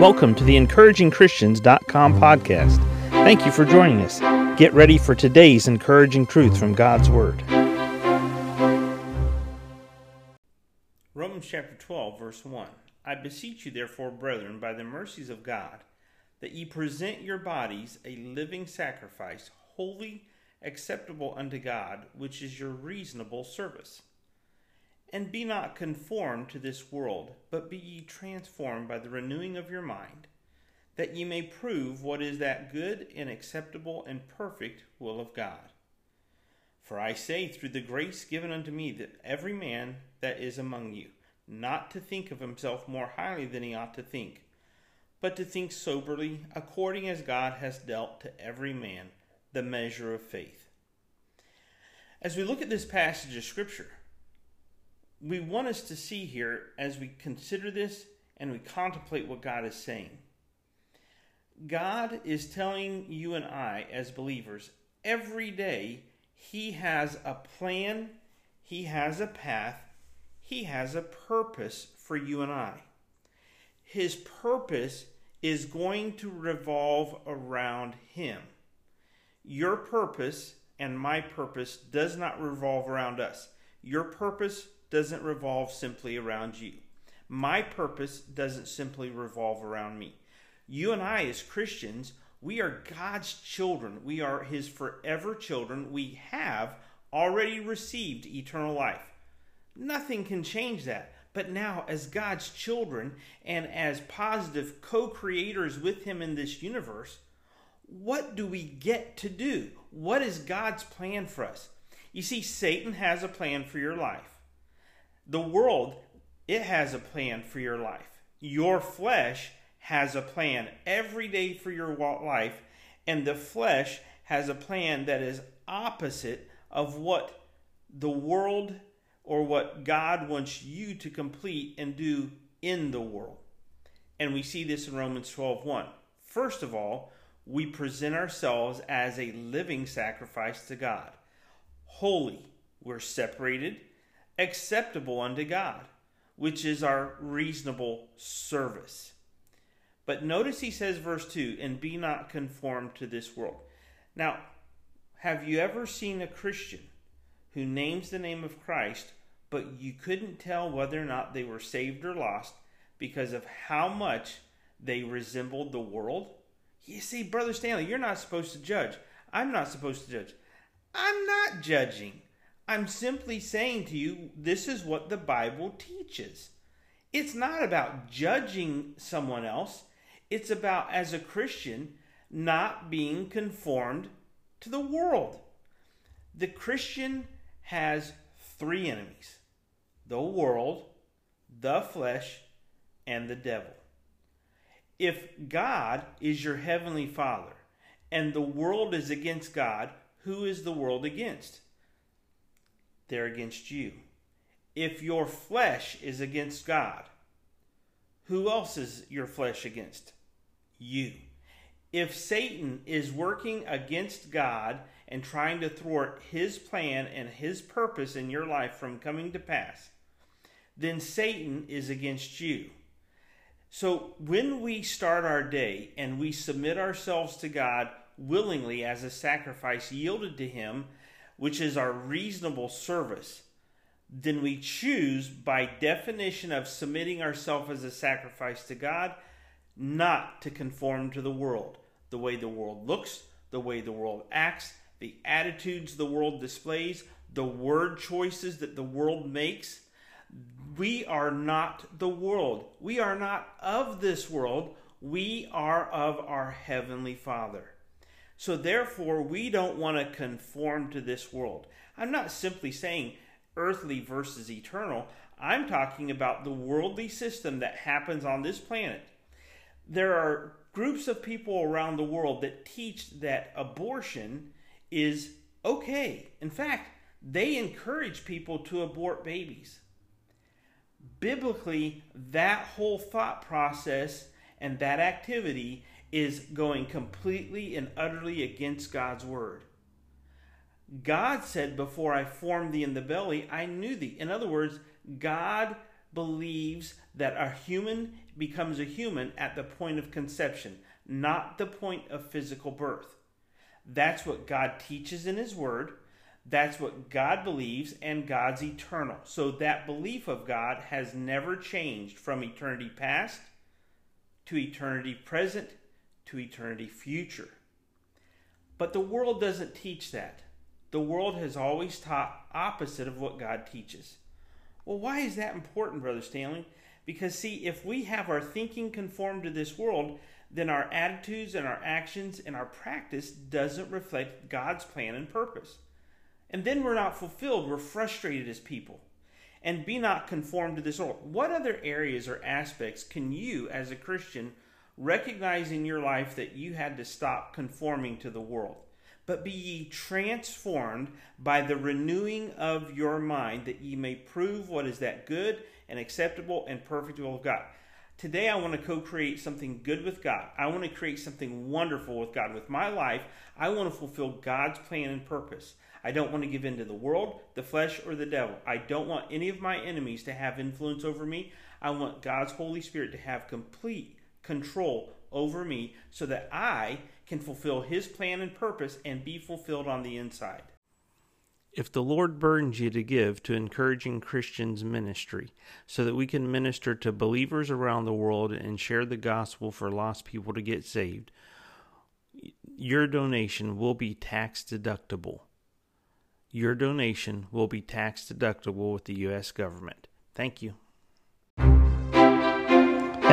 Welcome to the encouragingchristians.com podcast. Thank you for joining us. Get ready for today's encouraging truth from God's Word. Romans chapter 12, verse 1. I beseech you, therefore, brethren, by the mercies of God, that ye present your bodies a living sacrifice, holy, acceptable unto God, which is your reasonable service. And be not conformed to this world, but be ye transformed by the renewing of your mind, that ye may prove what is that good and acceptable and perfect will of God. For I say, through the grace given unto me, that every man that is among you, not to think of himself more highly than he ought to think, but to think soberly, according as God has dealt to every man the measure of faith. As we look at this passage of Scripture, we want us to see here as we consider this and we contemplate what God is saying. God is telling you and I, as believers, every day He has a plan, He has a path, He has a purpose for you and I. His purpose is going to revolve around Him. Your purpose and my purpose does not revolve around us. Your purpose doesn't revolve simply around you. My purpose doesn't simply revolve around me. You and I, as Christians, we are God's children. We are His forever children. We have already received eternal life. Nothing can change that. But now, as God's children and as positive co creators with Him in this universe, what do we get to do? What is God's plan for us? You see, Satan has a plan for your life. The world, it has a plan for your life. Your flesh has a plan every day for your life, and the flesh has a plan that is opposite of what the world or what God wants you to complete and do in the world. And we see this in Romans 12:1. First of all, we present ourselves as a living sacrifice to God. Holy, we're separated acceptable unto God, which is our reasonable service. But notice he says, verse 2, and be not conformed to this world. Now, have you ever seen a Christian who names the name of Christ, but you couldn't tell whether or not they were saved or lost because of how much they resembled the world? You see, Brother Stanley, you're not supposed to judge. I'm not supposed to judge. I'm not judging. I'm simply saying to you, this is what the Bible teaches. It's not about judging someone else, it's about, as a Christian, not being conformed to the world. The Christian has three enemies the world, the flesh, and the devil. If God is your heavenly Father and the world is against God, who is the world against? They're against you. If your flesh is against God, who else is your flesh against? You. If Satan is working against God and trying to thwart his plan and his purpose in your life from coming to pass, then Satan is against you. So when we start our day and we submit ourselves to God willingly as a sacrifice yielded to Him, which is our reasonable service, then we choose, by definition of submitting ourselves as a sacrifice to God, not to conform to the world, the way the world looks, the way the world acts, the attitudes the world displays, the word choices that the world makes. We are not the world. We are not of this world. We are of our Heavenly Father. So therefore, we don't want to conform to this world. I'm not simply saying earthly versus eternal. I'm talking about the worldly system that happens on this planet. There are groups of people around the world that teach that abortion is okay. In fact, they encourage people to abort babies. Biblically, that whole thought process and that activity is going completely and utterly against God's word. God said, Before I formed thee in the belly, I knew thee. In other words, God believes that a human becomes a human at the point of conception, not the point of physical birth. That's what God teaches in His Word. That's what God believes, and God's eternal. So that belief of God has never changed from eternity past to eternity present to eternity future. But the world doesn't teach that. The world has always taught opposite of what God teaches. Well, why is that important, Brother Stanley? Because, see, if we have our thinking conformed to this world, then our attitudes and our actions and our practice doesn't reflect God's plan and purpose. And then we're not fulfilled. We're frustrated as people. And be not conformed to this world. What other areas or aspects can you, as a Christian, recognize in your life that you had to stop conforming to the world? But be ye transformed by the renewing of your mind, that ye may prove what is that good and acceptable and perfect will of God. Today, I want to co create something good with God. I want to create something wonderful with God. With my life, I want to fulfill God's plan and purpose. I don't want to give in to the world, the flesh, or the devil. I don't want any of my enemies to have influence over me. I want God's Holy Spirit to have complete control over me so that I can fulfill His plan and purpose and be fulfilled on the inside. If the Lord burdens you to give to encouraging Christians ministry so that we can minister to believers around the world and share the gospel for lost people to get saved, your donation will be tax deductible. Your donation will be tax deductible with the U.S. government. Thank you.